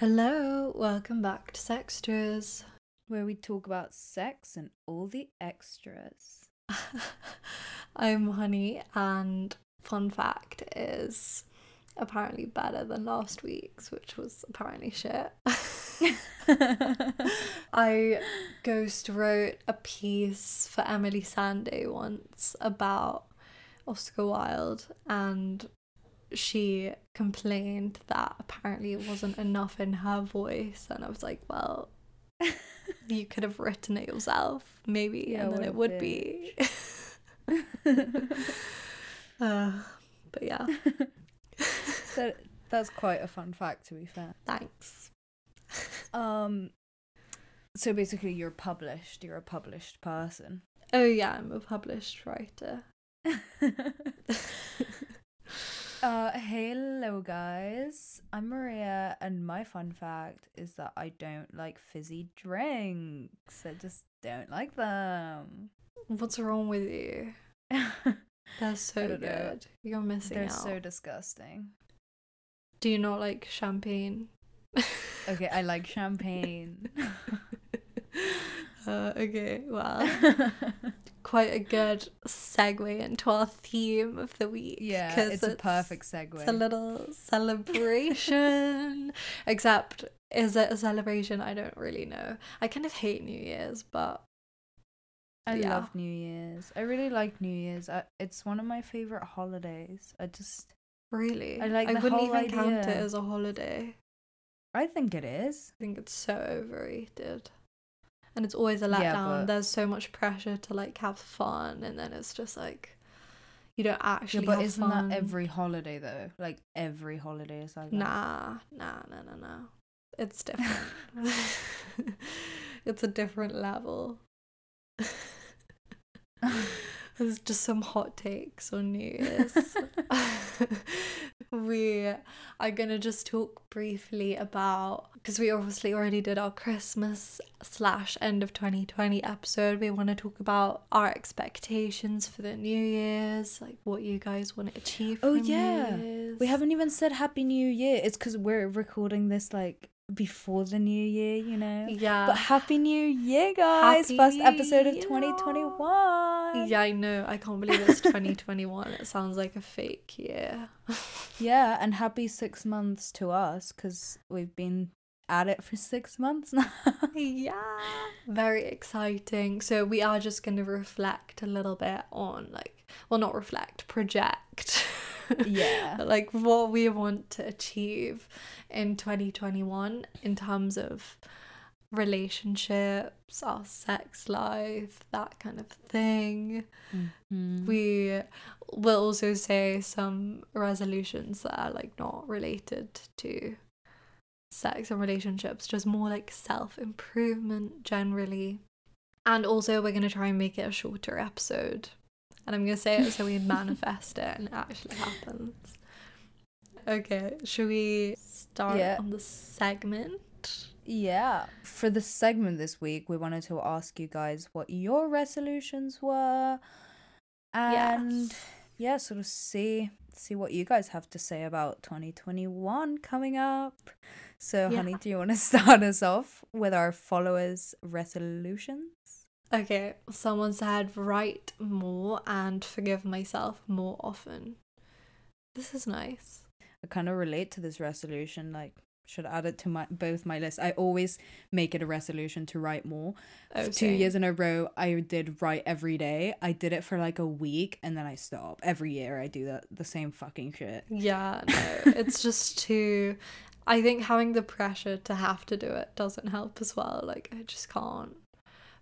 Hello, welcome back to Sextras. where we talk about sex and all the extras. I'm Honey, and fun fact is apparently better than last week's, which was apparently shit. I ghost wrote a piece for Emeli Sandé once about Oscar Wilde, and she complained that apparently it wasn't enough in her voice, and I was like, well, you could have written it yourself, maybe, Yeah, and then it would be. uh, but yeah, that, that's quite a fun fact to be fair. thanks. Um so basically you're published, you're a published person. Oh yeah, I'm a published writer. Uh hello guys. I'm Maria and my fun fact is that I don't like fizzy drinks. I just don't like them. What's wrong with you? They're so don't know. good. You're missing They're out. so disgusting. Do you not like champagne? Okay, I like champagne. uh, okay, well, quite a good segue into our theme of the week. yeah, 'cause it's a perfect segue. It's a little celebration. Except, is it a celebration? I don't really know. I kind of hate New Year's, but I yeah. love New Year's. I really like New Year's. I, it's one of my favorite holidays. I just, really, I like I wouldn't even count it as a holiday. I think it is. I think it's so overrated. And it's always a Yeah, letdown. but- There's so much pressure to like have fun, and then it's just like you don't actually. Yeah, but isn't fun. that every holiday though? Like every holiday is like that. Nah, nah, nah, nah, nah. It's different. it's a different level. There's just some hot takes on New Year's. we are gonna just talk briefly about because we obviously already did our Christmas slash end of 2020 episode. We want to talk about our expectations for the New Year's, like what you guys want to achieve. Oh, yeah. We haven't even said Happy New Year. It's because we're recording this like before the New Year, you know. Yeah. But Happy New Year, guys! Happy First episode of 2021. Yeah, I know. I can't believe it's 2021. it sounds like a fake year. Yeah, and happy six months to us because we've been at it for six months now. yeah. Very exciting. So we are just going to reflect a little bit on like well not reflect, project. Yeah. like what we want to achieve in 2021 in terms of relationships, our sex life, that kind of thing. Mm. We will also say some resolutions that are like not related to sex and relationships, just more like self improvement generally. And also, we're going to try and make it a shorter episode. And I'm going to say it so we manifest it and it actually happens. Okay, should we start Yeah. on the segment? Yeah. For the segment this week, we wanted to ask you guys what your resolutions were. And Yes. yeah, sort of see see what you guys have to say about 2021 coming up. So, Yeah. honey, do you want to start us off with our followers' resolutions? Okay, someone said write more and forgive myself more often. This is nice. I kind of relate to this resolution. Like, should add it to my both my lists. I always make it a resolution to write more. Oh, Two years in a row, I did write every day. I did it for like a week, and then I stop. Every year, I do that the same fucking shit. Yeah, no, it's just too. I think having the pressure to have to do it doesn't help as well. Like, I just can't.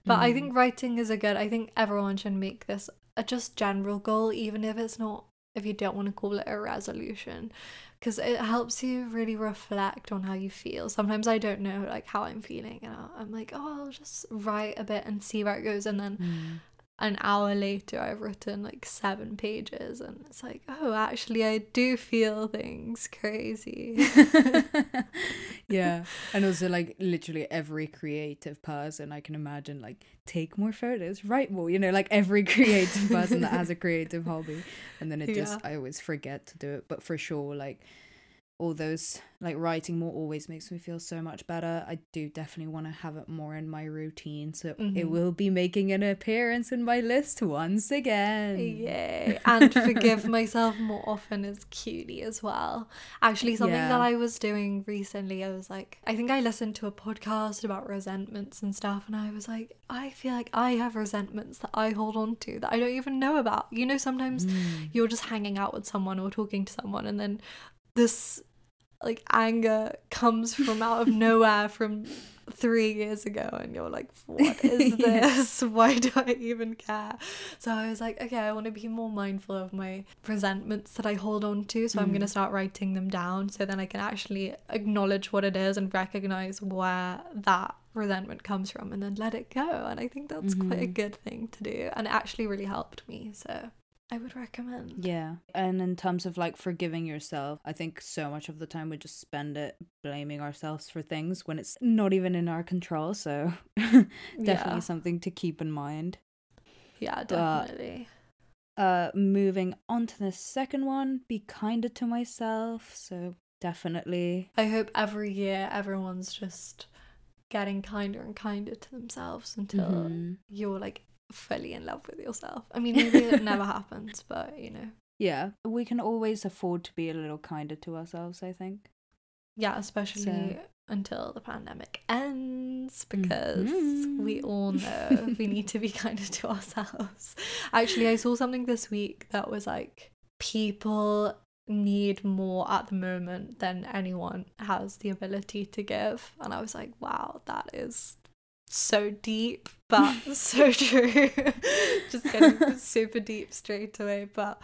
But I Mm. think writing is a good. I think everyone should make this a just general goal, even if it's not. If you don't want to call it a resolution, because it helps you really reflect on how you feel. Sometimes I don't know like how I'm feeling, and I'm like, oh, I'll just write a bit and see where it goes, and then Mm. An hour later I've written like seven pages and it's like, oh actually I do feel things crazy. yeah and also like literally every creative person i can imagine like take more photos write more you know like every creative person that has a creative hobby and then it just Yeah. i always forget to do it but for sure like all those like writing more always makes me feel so much better. I do definitely want to have it more in my routine, so it Mhm. will be making an appearance in my list once again. Yay. And forgive myself more often is cutie as well. Actually, something Yeah. that I was doing recently, I was like, I think I listened to a podcast about resentments and stuff, and I was like, I feel like I have resentments that I hold on to that I don't even know about. You know, sometimes Mm. you're just hanging out with someone or talking to someone, and then this like anger comes from out of nowhere from three years ago and you're like what is Yeah. this why do i even care so i was like okay i want to be more mindful of my resentments that i hold on to so i'm Mm. going to start writing them down so then i can actually acknowledge what it is and recognize where that resentment comes from and then let it go and i think that's quite a Mhm. good thing to do and it actually really helped me so i would recommend Yeah. And in terms of like forgiving yourself, I think so much of the time we just spend it blaming ourselves for things when it's not even in our control. So definitely yeah, something to keep in mind. yeah but- definitely Uh moving on to the second one, be kinder to myself. So definitely I hope every year everyone's just getting kinder and kinder to themselves until Mhm. you're like fully in love with yourself. I mean, maybe it never happens, but you know, Yeah, we can always afford to be a little kinder to ourselves, I think. yeah, especially So- until the pandemic ends because we Mhm. all know we need to be kinder to ourselves. Actually, I saw something this week that was like people need more at the moment than anyone has the ability to give and i was like wow that is so deep but so true just getting super deep straight away but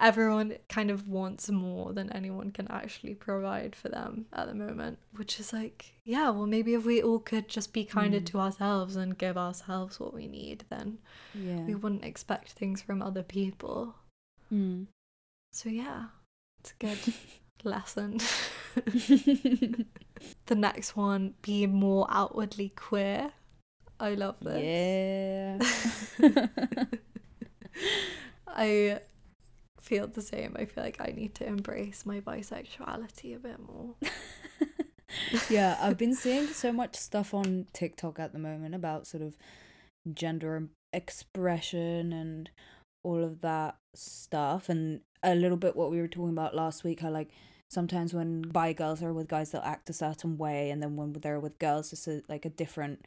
everyone kind of wants more than anyone can actually provide for them at the moment which is like yeah well maybe if we all could just be kinder Mm. to ourselves and give ourselves what we need then Yeah. we wouldn't expect things from other people Mm. so yeah it's a good lesson the next one be more outwardly queer i love this yeah. I feel the same. I feel like I need to embrace my bisexuality a bit more. yeah, I've been seeing so much stuff on TikTok at the moment about sort of gender expression and all of that stuff, and a little bit what we were talking about last week. How like sometimes when bi girls are with guys, they'll act a certain way, and then when they're with girls, it's a, like a different,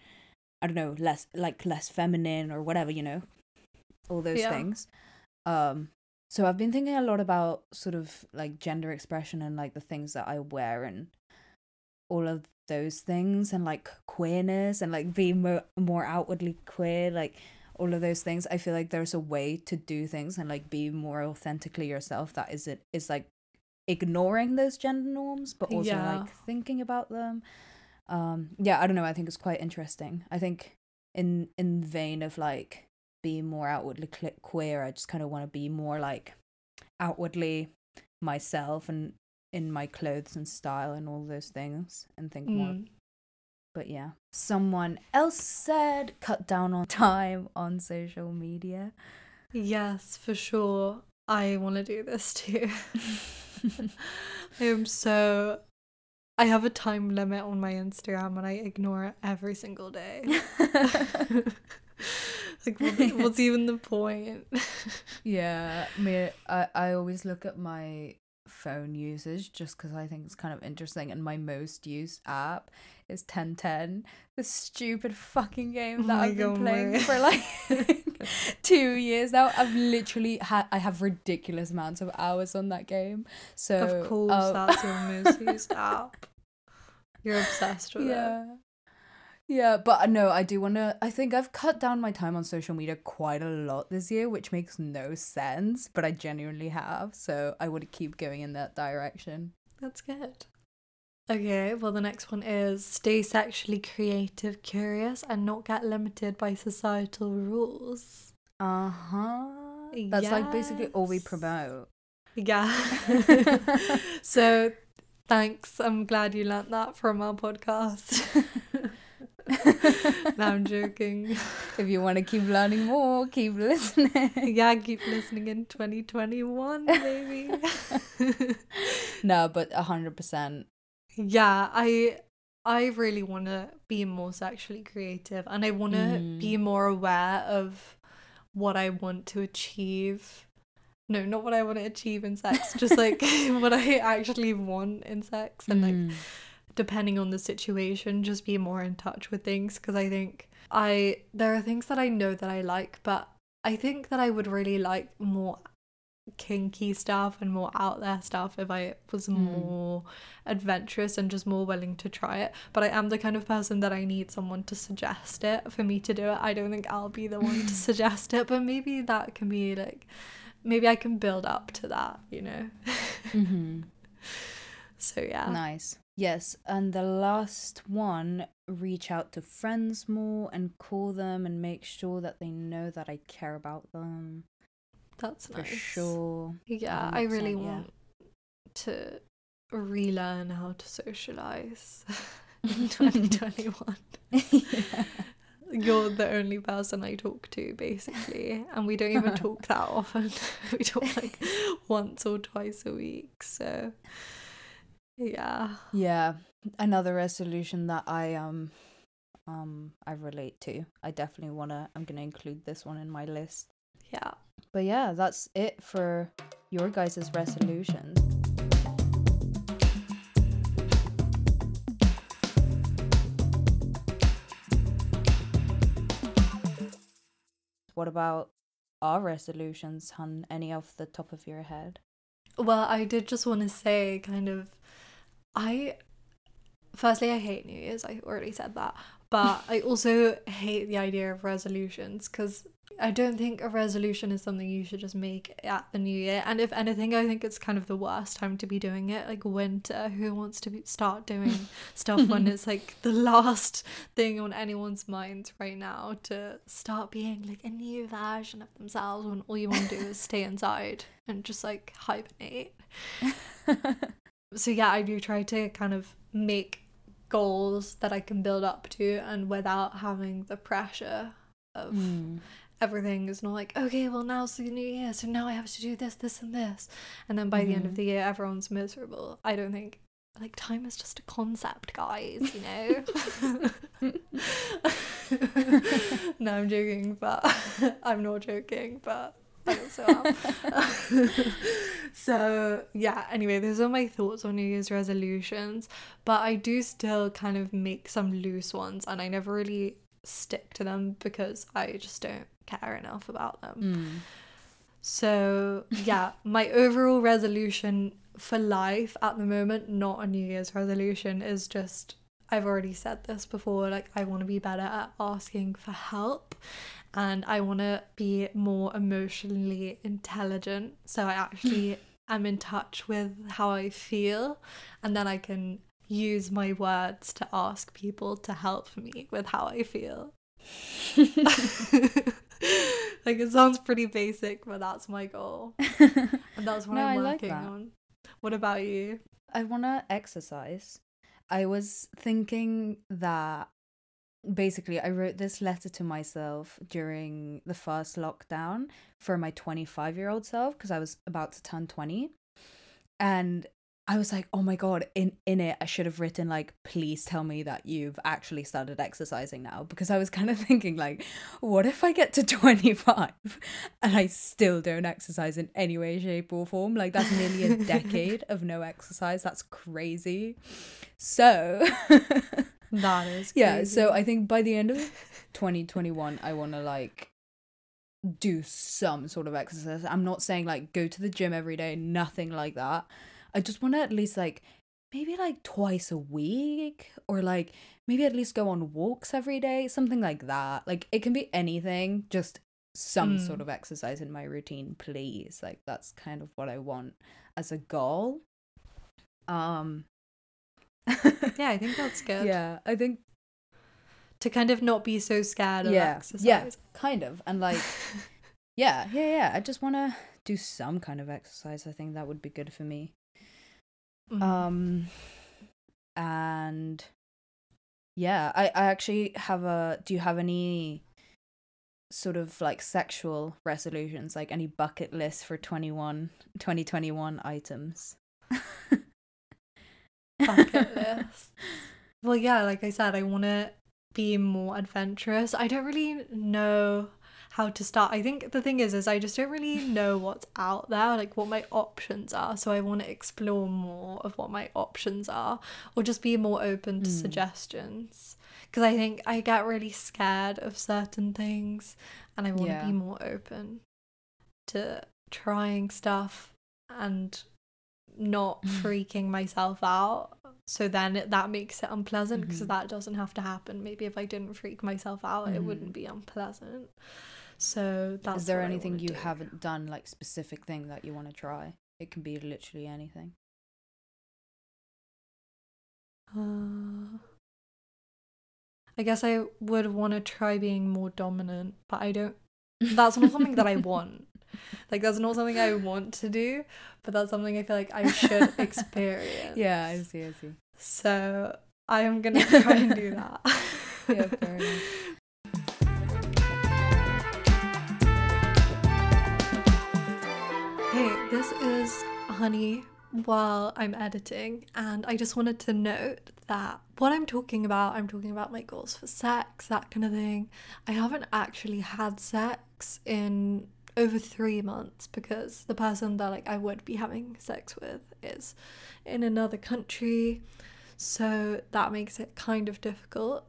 I don't know, less like less feminine or whatever, you know, all those Yeah. things. Um, so I've been thinking a lot about sort of like gender expression and like the things that I wear and all of those things and like queerness and like being more, more outwardly queer like all of those things i feel like there's a way to do things and like be more authentically yourself that is it is like ignoring those gender norms but also Yeah. like thinking about them um yeah i don't know i think it's quite interesting i think in in vein of like being more outwardly queer i just kind of want to be more like outwardly myself and in my clothes and style and all those things and think more Mm. but yeah someone else said cut down on time on social media Yes, for sure. I want to do this too. I am so. I have a time limit on my Instagram and I ignore it every single day. like, what, what's even the point? yeah me I, I always look at my phone usage just because i think it's kind of interesting and my most used app is 1010 the stupid fucking game Oh that my i've been God, playing Maria. for like two years now i've literally had i have ridiculous amounts of hours on that game so of course, uh, that's your most used app. You're obsessed with it. yeah yeah but uh, no i do want to i think i've cut down my time on social media quite a lot this year which makes no sense but i genuinely have so i would keep going in that direction That's good. Okay, well, the next one is stay sexually creative, curious, and not get limited by societal rules. uh-huh that's like basically all we promote Yeah. so, thanks. I'm glad you learnt that from our podcast. no, I'm joking. if you want to keep learning more, keep listening. yeah, keep listening in 2021, maybe. no, but a hundred percent. Yeah, I I really want to be more sexually creative and I want to Mm. be more aware of what I want to achieve. No, not what I want to achieve in sex, just like what I actually want in sex and like Mm. depending on the situation just be more in touch with things because I think I there are things that I know that I like but I think that I would really like more kinky stuff and more out there stuff if I was Mm. more adventurous and just more willing to try it but I am the kind of person that I need someone to suggest it for me to do it I don't think I'll be the one to suggest it but maybe that can be like maybe I can build up to that you know Mhm. so yeah Nice. Yes, and the last one, reach out to friends more and call them and make sure that they know that I care about them. That's For nice sure. Yeah, I really 100%, yeah. want to relearn how to socialize in 2021. yeah. You're the only person I talk to, basically, and we don't even talk that often. we talk like once or twice a week, so yeah. Yeah, another resolution that I um um I relate to. I definitely want to I'm going to include this one in my list. Yeah. But yeah, that's it for your guys' resolutions. What about our resolutions, hun? Any off the top of your head? Well, I did just want to say, kind of, I firstly, I hate New Year's. I already said that. But I also hate the idea of resolutions because I don't think a resolution is something you should just make at the new year. And if anything, I think it's kind of the worst time to be doing it. Like winter, who wants to be, start doing stuff when it's like the last thing on anyone's minds right now to start being like a new version of themselves when all you want to do is stay inside and just like hibernate. So yeah, I do try to kind of make goals that I can build up to and without having the pressure of Mm. everything is not like, okay, well now's the new year, so now I have to do this, this and this. And then by the end of Mhm. the year everyone's miserable. I don't think like time is just a concept, guys, you know? no, I'm joking, but I'm not joking, but I also am. so yeah, anyway, those are my thoughts on New Year's resolutions. But I do still kind of make some loose ones and I never really stick to them because I just don't care enough about them. Mm. So, yeah, my overall resolution for life at the moment, not a New Year's resolution, is just I've already said this before like, I want to be better at asking for help and I want to be more emotionally intelligent. So, I actually am in touch with how I feel and then I can use my words to ask people to help me with how I feel. like it sounds pretty basic, but that's my goal. And that's what No, I'm I like working on. What about you? I want to exercise. I was thinking that basically I wrote this letter to myself during the first lockdown for my 25 year old self because I was about to turn 20. And I was like, oh my god, in in it I should have written like please tell me that you've actually started exercising now because I was kind of thinking like what if I get to 25 and I still don't exercise in any way shape or form like that's nearly a decade of no exercise that's crazy. So That is yeah, so. I think by the end of 2021 I want to like do some sort of exercise. I'm not saying like go to the gym every day, nothing like that. I just want to at least like maybe like twice a week or like maybe at least go on walks every day, something like that. Like it can be anything, just some Mm. sort of exercise in my routine, please. Like that's kind of what I want as a goal. Um yeah, I think that's good. Yeah, I think To kind of not be so scared of yeah, exercise. yeah, kind of, and like, yeah, yeah, yeah. I just want to do some kind of exercise. I think that would be good for me. Mhm. Um, and yeah, I I actually have a. Do you have any sort of like sexual resolutions, like any bucket list for 21, 2021 items? bucket list. Well, yeah, like I said, I want to be more adventurous. I don't really know how to start. I think the thing is is I just don't really know what's out there, like what my options are. So I want to explore more of what my options are or just be more open to Mm. suggestions. Because I think I get really scared of certain things and I want to Yeah. be more open to trying stuff and not freaking myself out. So then that makes it unpleasant because Mhm. that doesn't have to happen. Maybe if I didn't freak myself out, it wouldn't be unpleasant. So that's Is there anything you do. haven't done, like specific thing that you want to try? It can be literally anything. Uh, I guess I would want to try being more dominant, but I don't. That's not something that I want. Like that's not something I want to do, but that's something I feel like I should experience. Yeah, I see, I see. So I am gonna try and do that. Yeah, fair enough. Hey, this is Honey while I'm editing, and I just wanted to note that what I'm talking about, I'm talking about my goals for sex, that kind of thing. I haven't actually had sex in over three months because the person that like I would be having sex with is in another country, so that makes it kind of difficult.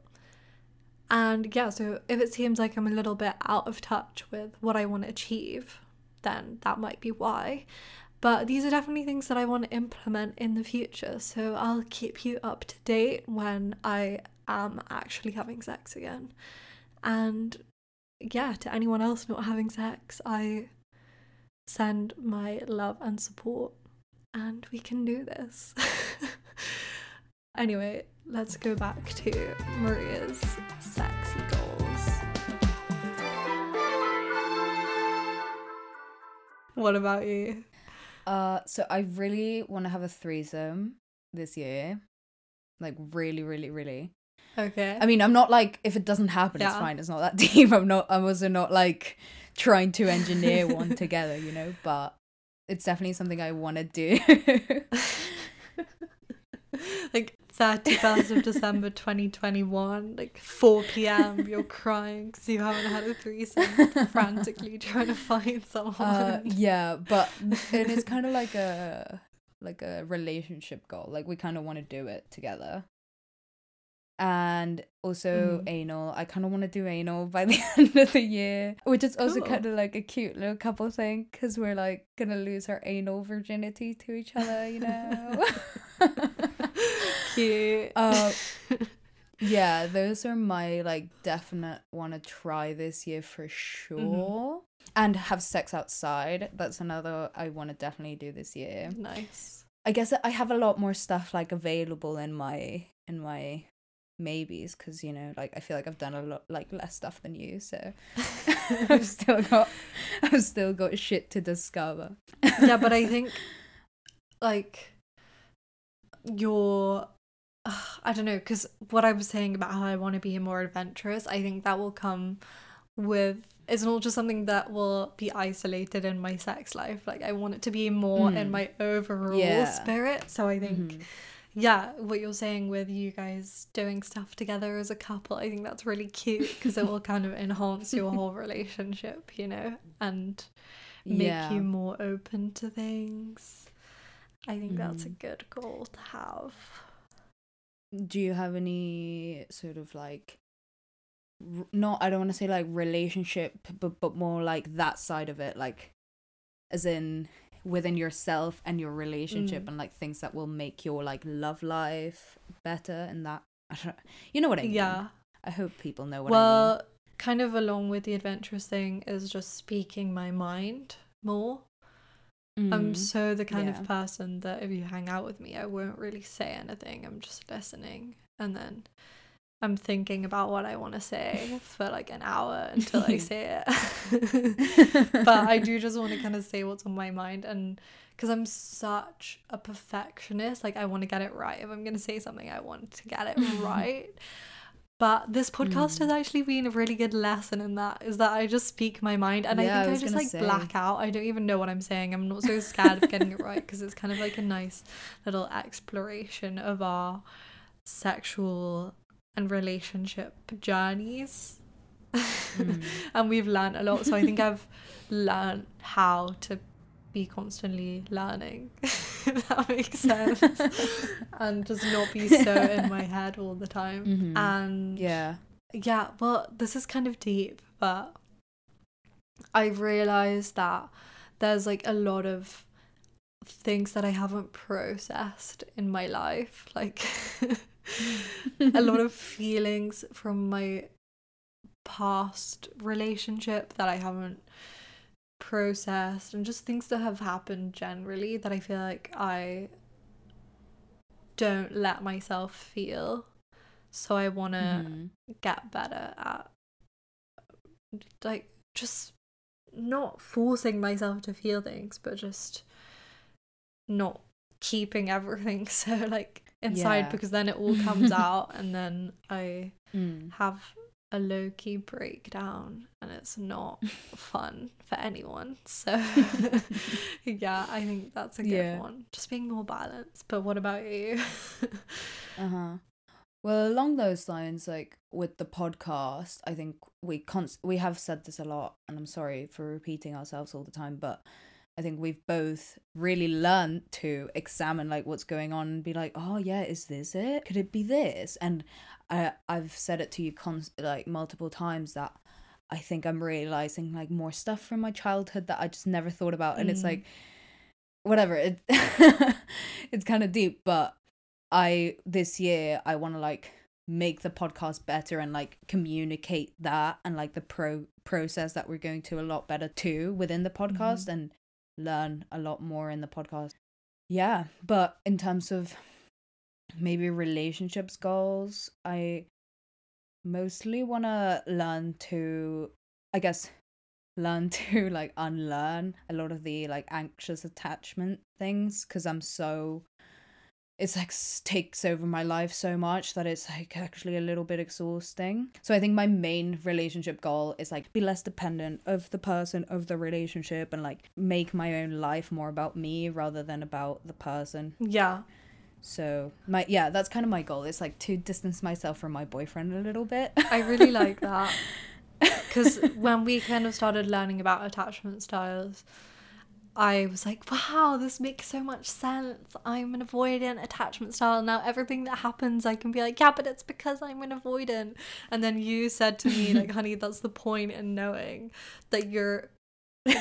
And yeah, so if it seems like I'm a little bit out of touch with what I want to achieve, then that might be why. But these are definitely things that I want to implement in the future. So I'll keep you up to date when I am actually having sex again. And yeah, to anyone else not having sex, I send my love and support, and we can do this. anyway, let's go back to Maria's sexy goals. What about you? Uh, so I really want to have a threesome this year. Like really, really, really. Okay. I mean, I'm not like if it doesn't happen, it's fine. It's not that deep. I'm not. I'm also not like trying to engineer one together, you know. But it's definitely something I want to do. like 31st of December 2021, like 4 p.m., you're crying because you haven't had a threesome, frantically trying to find someone. uh, yeah, but and it's kind of like a like a relationship goal. Like we kind of want to do it together. And also Mm. anal. I kind of want to do anal by the end of the year, which is also Cool. kind of like a cute little couple thing because we're like gonna lose our anal virginity to each other, you know. Cute. Uh, yeah, those are my like definite want to try this year for sure. And have sex outside. That's another I want to definitely do this year. nice. I guess I have a lot more stuff like available in my in my maybes because you know like I feel like I've done a lot like less stuff than you, so I've still got I've still got shit to discover. Yeah, but I think, like, your. I don't know, because what I was saying about how I want to be more adventurous, I think that will come with. It's not just something that will be isolated in my sex life. Like, I want it to be more in Mm. my overall Yeah. spirit. So I think Mhm. Yeah, what you're saying with you guys doing stuff together as a couple, I think that's really cute because it will kind of enhance your whole relationship, you know, and make yeah. you more open to things. I think that's a Mhm. good goal to have. do you have any sort of like not i don't want to say like relationship but but more like that side of it like as in within yourself and your relationship Mm. and like things that will make your like love life better and that you know what i mean Yeah. i hope people know what I mean. Well, kind of along with the adventurous thing is just speaking my mind more. mean I'm Mm. so the kind yeah. of person that if you hang out with me, I won't really say anything. I'm just listening. And then I'm thinking about what I want to say for like an hour until I say it. but I do just want to kind of say what's on my mind. And because I'm such a perfectionist, like I want to get it right. If I'm going to say something, I want to get it right. But this podcast Mm. has actually been a really good lesson in that is that I just speak my mind and Yeah, I I think I, was just like say. black out. I don't even know what I'm saying. I'm not so scared of getting it right because it's kind of like a nice little exploration of our sexual and relationship journeys. Mm. and we've learned a lot. So I think I've learned how to be constantly learning, if that makes sense, and just not be so in my head all the time. Mhm. And Yeah. yeah, well, this is kind of deep, but I've realized that there's like a lot of things that I haven't processed in my life, like a lot of feelings from my past relationship that I haven't processed and just things that have happened generally that I feel like I don't let myself feel. So I want to Mhm. get better at like just not forcing myself to feel things but just not keeping everything so like inside Yeah. because then it all comes out and then I Mm. have a low key breakdown and it's not fun for anyone. So yeah, I think that's a good Yeah. one. Just being more balanced. But what about you? Uh-huh. Well, along those lines, like with the podcast, I think we const- we have said this a lot, and I'm sorry for repeating ourselves all the time, but I think we've both really learned to examine like what's going on and be like, oh yeah, is this it? Could it be this? And I I've said it to you const- like multiple times that I think I'm realizing like more stuff from my childhood that I just never thought about, and it's Mm. like whatever it it's kind of deep but i this year i want to like make the podcast better and like communicate that and like the pro process that we're going to a lot better too within the podcast and learn a lot more in the podcast. Yeah but in terms of maybe relationships goals i mostly want to learn to i guess learn to like unlearn a lot of the like anxious attachment things because i'm so it's like takes over my life so much that it's like actually a little bit exhausting so i think my main relationship goal is like be less dependent of the person of the relationship and like make my own life more about me rather than about the person yeah. so my yeah that's kind of my goal it's like to distance myself from my boyfriend a little bit I really like that. Because when we kind of started learning about attachment styles, I was like, wow, this makes so much sense. I'm an avoidant attachment style. Now, everything that happens, I can be like, yeah, but it's because I'm an avoidant. And then you said to me, like, honey, that's the point in knowing that you're.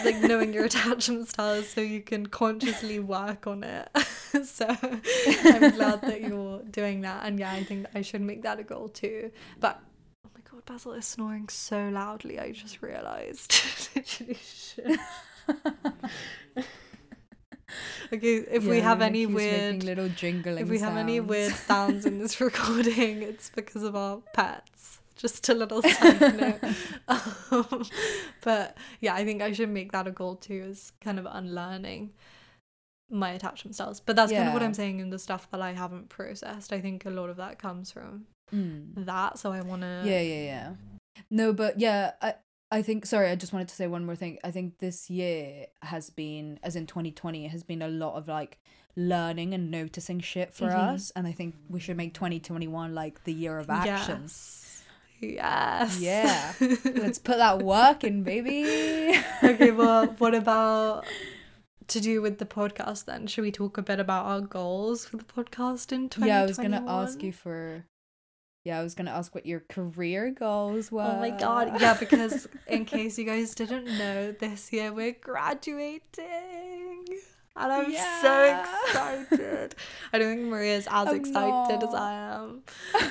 like knowing your attachment styles so you can consciously work on it so i'm glad that you're doing that and yeah i think i should make that a goal too but oh my god basil is snoring so loudly i just realized Literally shit. okay if we have any weird little jingling if we have any weird sounds in this recording it's because of our pets. Just a little side note. Um, but yeah i think i should make that a goal too is kind of unlearning my attachment styles. But that's kind of what i'm saying in the stuff that i haven't processed. I think a lot of that comes from Mm. that so i want to Yeah, yeah, yeah. No, but yeah, I I think sorry, I just wanted to say one more thing. I think this year has been as in 2020 has been a lot of like learning and noticing shit for Mhm. us and I think we should make 2021 like the year of action. yes yes Yeah. Let's put that work in, baby. okay well what about to do with the podcast then should we talk a bit about our goals for the podcast in 2021 Yeah, I was going to ask you for Yeah, I was going to ask what your career goals were. Oh my god, yeah, because in case you guys didn't know, this year we're graduating. And I'm so excited. I don't think Maria's as I'm excited as. I am.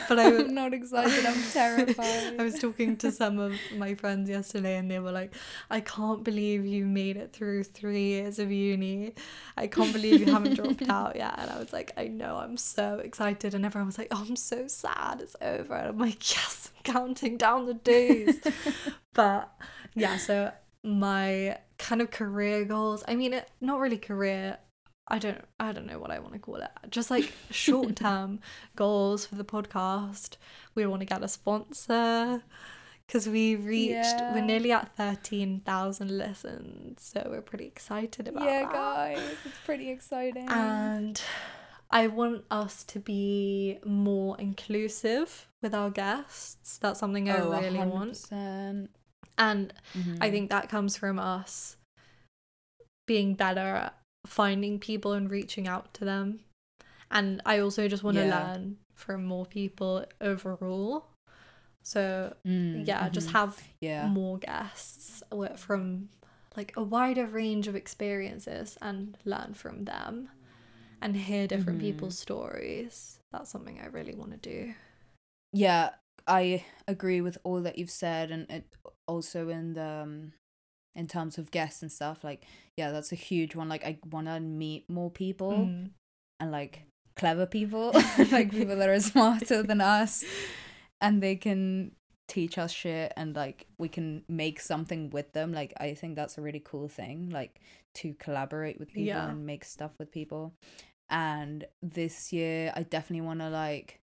But I I'm not excited. I'm terrified. I was talking to some of my friends yesterday and they were like, I can't believe you made it through three years of uni. I can't believe you haven't dropped out yet. And I was like, I know, I'm so excited. And everyone was like, oh, I'm so sad it's over. And I'm like, yes, I'm counting down the days. but yeah, so my kind of career goals, I mean, it, not really career. I don't I don't know what I want to call it. Just like short term goals for the podcast. We want to get a sponsor because we reached Yeah. we're nearly at thirteen thousand listens, so we're pretty excited about yeah, that. guys, it's pretty exciting. And I want us to be more inclusive with our guests. That's something I oh, really want. 100%. And Mhm. I think that comes from us being better at finding people and reaching out to them. And I also just want to Yeah. learn from more people overall. So, Mm, yeah, just mhm. have yeah, more guests from like a wider range of experiences and learn from them and hear different Mhm. people's stories. That's something I really want to do. yeah. I agree with all that you've said, and it also in the um, in terms of guests and stuff. Like, yeah, that's a huge one. Like, I want to meet more people Mm. and like clever people, like people that are smarter than us, and they can teach us shit and like we can make something with them like i think that's a really cool thing like to collaborate with people Yeah. and make stuff with people and this year i definitely want to like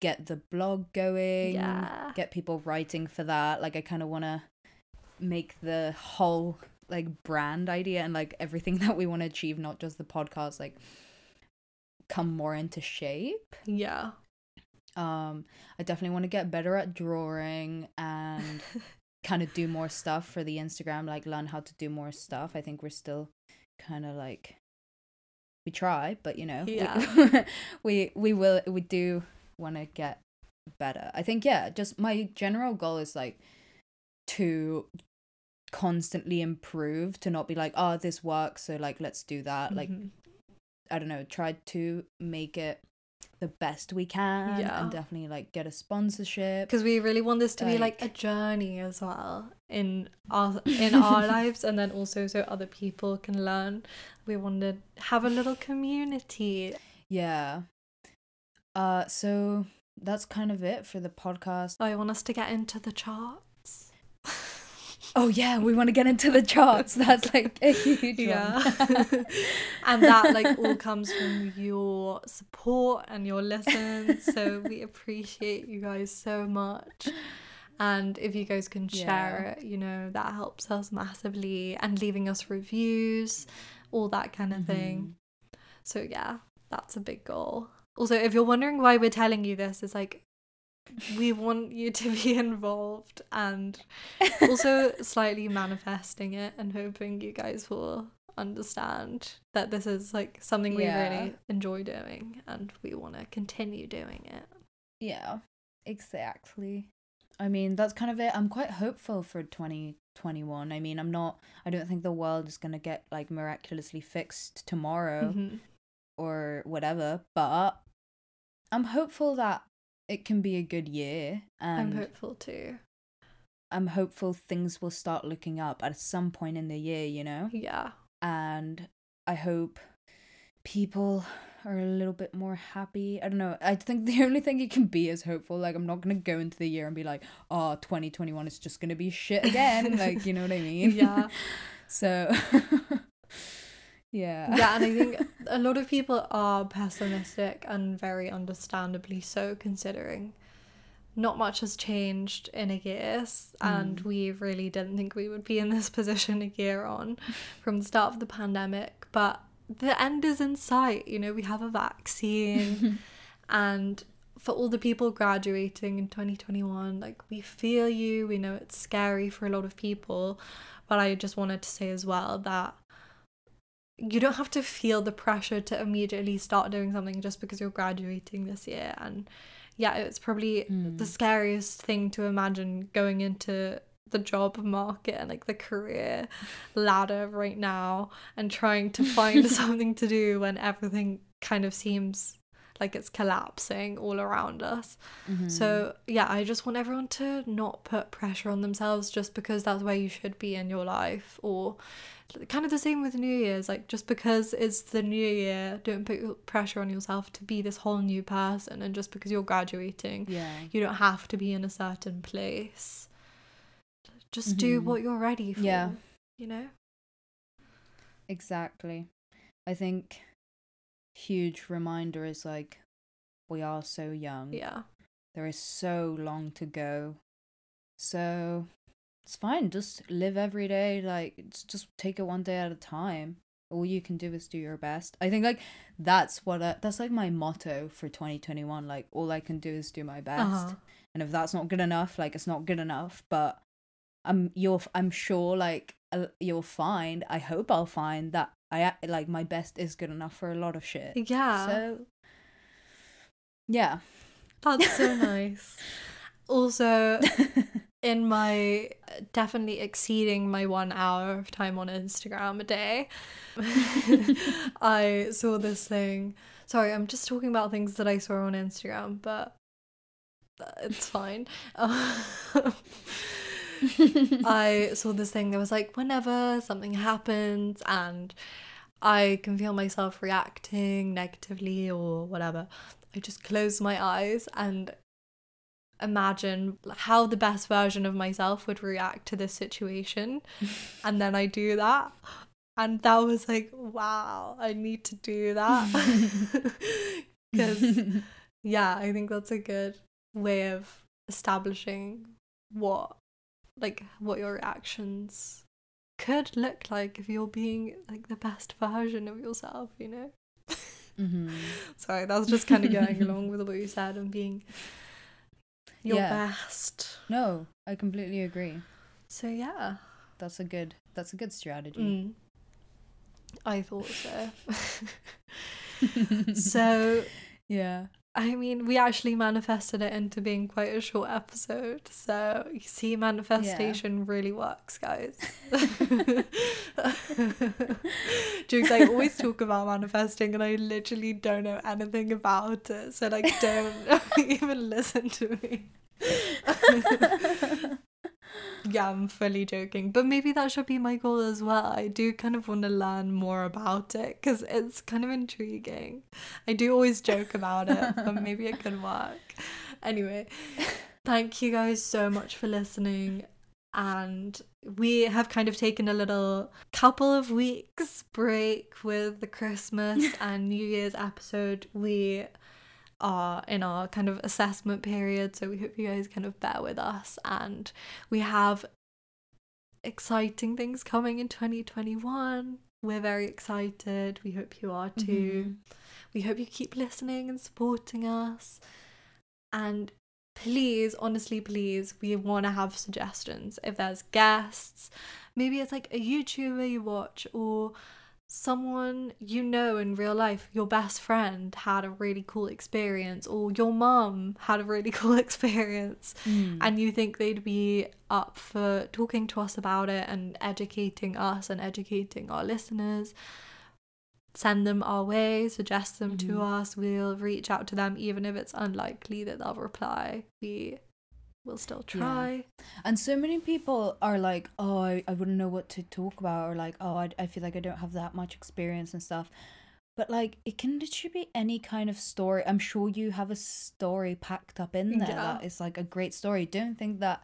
get the blog going Yeah. get people writing for that like i kind of want to make the whole like brand idea and like everything that we want to achieve not just the podcast like come more into shape Yeah. um i definitely want to get better at drawing and kind of do more stuff for the instagram like learn how to do more stuff i think we're still kind of like we try but you know we- Yeah. we we will we do want to get better i think yeah just my general goal is like to constantly improve to not be like oh this works so like let's do that like Mhm. I don't know, try to make it the best we can Yeah. and definitely like get a sponsorship. because we really want this to be like a journey as well in our in our lives and then also so other people can learn we want to have a little community Yeah. Uh so that's kind of it for the podcast. i want us to get into the charts? Oh yeah, we want to get into the charts. That's like a huge yeah. one. and that like all comes from your support and your listens so we appreciate you guys so much. And if you guys can share it you know that helps us massively and leaving us reviews all that kind of thing. So yeah that's a big goal also if you're wondering why we're telling you this it's like we want you to be involved and also slightly manifesting it and hoping you guys will understand that this is like something we Yeah. really enjoy doing and we want to continue doing it. Yeah, exactly. I mean, that's kind of it. I'm quite hopeful for 2021. I mean, I'm not, I don't think the world is going to get like miraculously fixed tomorrow Mhm. or whatever, but I'm hopeful that it can be a good year. I'm hopeful too. I'm hopeful things will start looking up at some point in the year, you know? Yeah. And I hope people are a little bit more happy. I don't know. I think the only thing you can be is hopeful. Like, I'm not going to go into the year and be like, oh, 2021 is just going to be shit again. like, you know what I mean? Yeah. so, yeah. yeah, and I think a lot of people are pessimistic and very understandably so, considering not much has changed in a year, and Mm. we really didn't think we would be in this position a year on from the start of the pandemic. But the end is in sight. You know, we have a vaccine, and for all the people graduating in 2021, like we feel you. We know it's scary for a lot of people, but I just wanted to say as well that you don't have to feel the pressure to immediately start doing something just because you're graduating this year and yeah it's probably the Mm. scariest thing to imagine going into the job market and like the career ladder right now and trying to find something to do when everything kind of seems like it's collapsing all around us Mhm. so yeah, I just want everyone to not put pressure on themselves just because that's where you should be in your life, or kind of the same with New Year's. Like just because it's the new year, don't put pressure on yourself to be this whole new person. And just because you're graduating, yeah. you don't have to be in a certain place. Just do Mhm. what you're ready for. Yeah. You know. Exactly. I think huge reminder is like we are so young. Yeah. There is so long to go. So it's fine. Just live every day. Like just take it one day at a time. All you can do is do your best. I think like that's what I, that's like my motto for 2021. Like all I can do is do my best. Uh-huh. And if that's not good enough, like it's not good enough. But I'm you'll I'm sure like uh, you'll find. I hope I'll find that I like my best is good enough for a lot of shit. Yeah. So yeah. That's so nice. Also, in my definitely exceeding my one hour of time on Instagram a day, I saw this thing. Sorry, I'm just talking about things that I saw on Instagram, but it's fine. I saw this thing that was like, whenever something happens and I can feel myself reacting negatively or whatever, I just close my eyes and imagine how the best version of myself would react to this situation. and then I do that. And that was like, wow, I need to do that. Because, yeah, I think that's a good way of establishing what, like, what your reactions could look like if you're being like the best version of yourself, you know? hmm Sorry, that was just kind of going along with what you said and being your Yeah. best. No, I completely agree. So yeah, That's a good that's a good strategy. mm, I thought so. so yeah. I mean, we actually manifested it into being quite a short episode. So you see, manifestation really works, guys. Jokes, I always talk about manifesting and I literally don't know anything about it. So, like, don't even listen to me. Yeah, I'm fully joking. But maybe that should be my goal as well. I do kind of want to learn more about it because it's kind of intriguing. I do always joke about it, but maybe it could work. Anyway, thank you guys so much for listening. And we have kind of taken a little couple of weeks break with the Christmas and New Year's episode. We are in our kind of assessment period, so we hope you guys kind of bear with us. And we have exciting things coming in 2021. We're very excited. We hope you are too. Mm-hmm. We hope you keep listening and supporting us. And please, honestly, please, we want to have suggestions. If there's guests, maybe it's like a YouTuber you watch or someone you know in real life, your best friend had a really cool experience, or your mum had a really cool experience, Mm. and you think they'd be up for talking to us about it and educating us and educating our listeners. Send them our way, suggest them to Mhm. us. We'll reach out to them, even if it's unlikely that they'll reply. We will still Yeah. try. And so many people are like, oh, I, I wouldn't know what to talk about, or like, oh, I, I feel like I don't have that much experience and stuff. But like, it can literally be any kind of story. I'm sure you have a story packed up in there Yeah. that is like a great story. Don't think that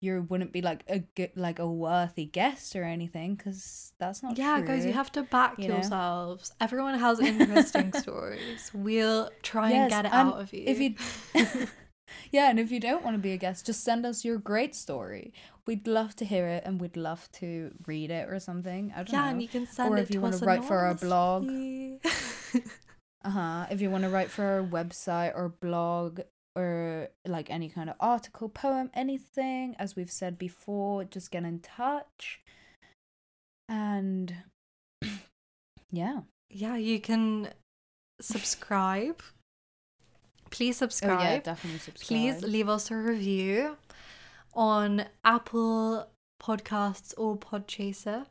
you wouldn't be like a good, like a worthy guest or anything, because that's not yeah, true. guys, you have to back you know? yourselves. Everyone has interesting stories. We'll try and get it and out of you. if you yeah and if you don't want to be a guest just send us your great story we'd love to hear it and we'd love to read it or something i don't yeah, know and you can send Or it if you to wanna write for our blog. uh-huh if you want to write for our website or blog or like any kind of article poem anything as we've said before just get in touch and yeah yeah, you can subscribe. Oh, please subscribe. oh yeah definitely subscribe Please leave us a review on Apple Podcasts or Podchaser.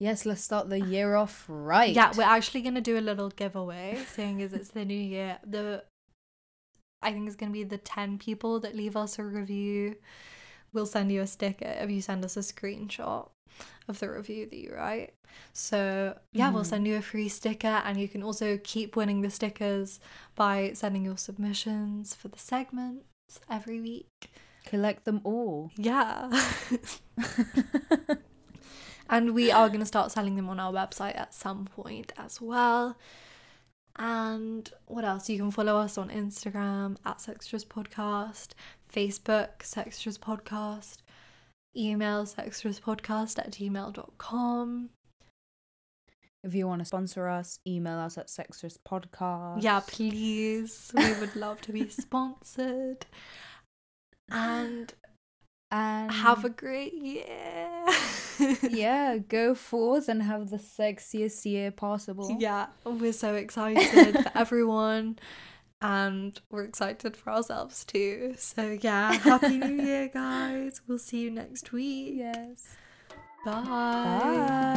yes let's start the year off right Yeah, we're actually gonna do a little giveaway, seeing as it's the new year. The I think it's gonna be the ten people that leave us a review. We'll send you a sticker if you send us a screenshot of the review that you write. So yeah, we'll Mhm. send you a free sticker, and you can also keep winning the stickers by sending your submissions for the segments every week. collect them all Yeah. and we are going to start selling them on our website at some point as well. And what else? You can follow us on Instagram at Sextras Podcast, Facebook, Sextras Podcast, email sextraspodcast at gmail.com. If you want to sponsor us, email us at sextraspodcast. Yeah, please. We would love to be sponsored. And And have a great year. Yeah, go forth and have the sexiest year possible. Yeah, we're so excited for everyone and we're excited for ourselves too. So, yeah, Happy New Year, guys. We'll see you next week. Yes. Bye. Bye.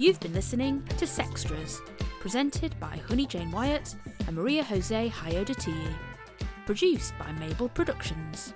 You've been listening to Sextras, presented by Honey Jane Wyatt and Maria Jose Hayodatiyi. Produced by Mabel Productions.